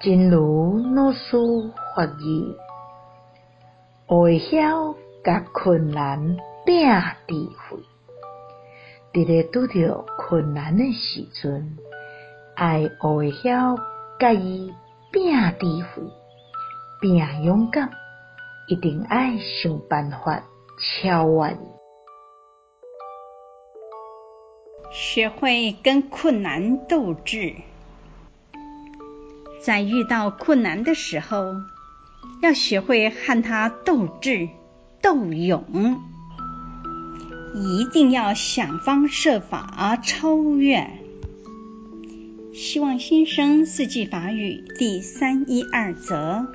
真如老师法语，学会晓甲困难拼智慧。伫咧拄着困难诶时阵，爱学会晓甲伊拼智慧，拼勇敢，一定爱想办法超越。学会跟困难斗智。在遇到困难的时候，要学会和他斗智、斗勇，一定要想方设法超越。希望新生四季法语第三一二则。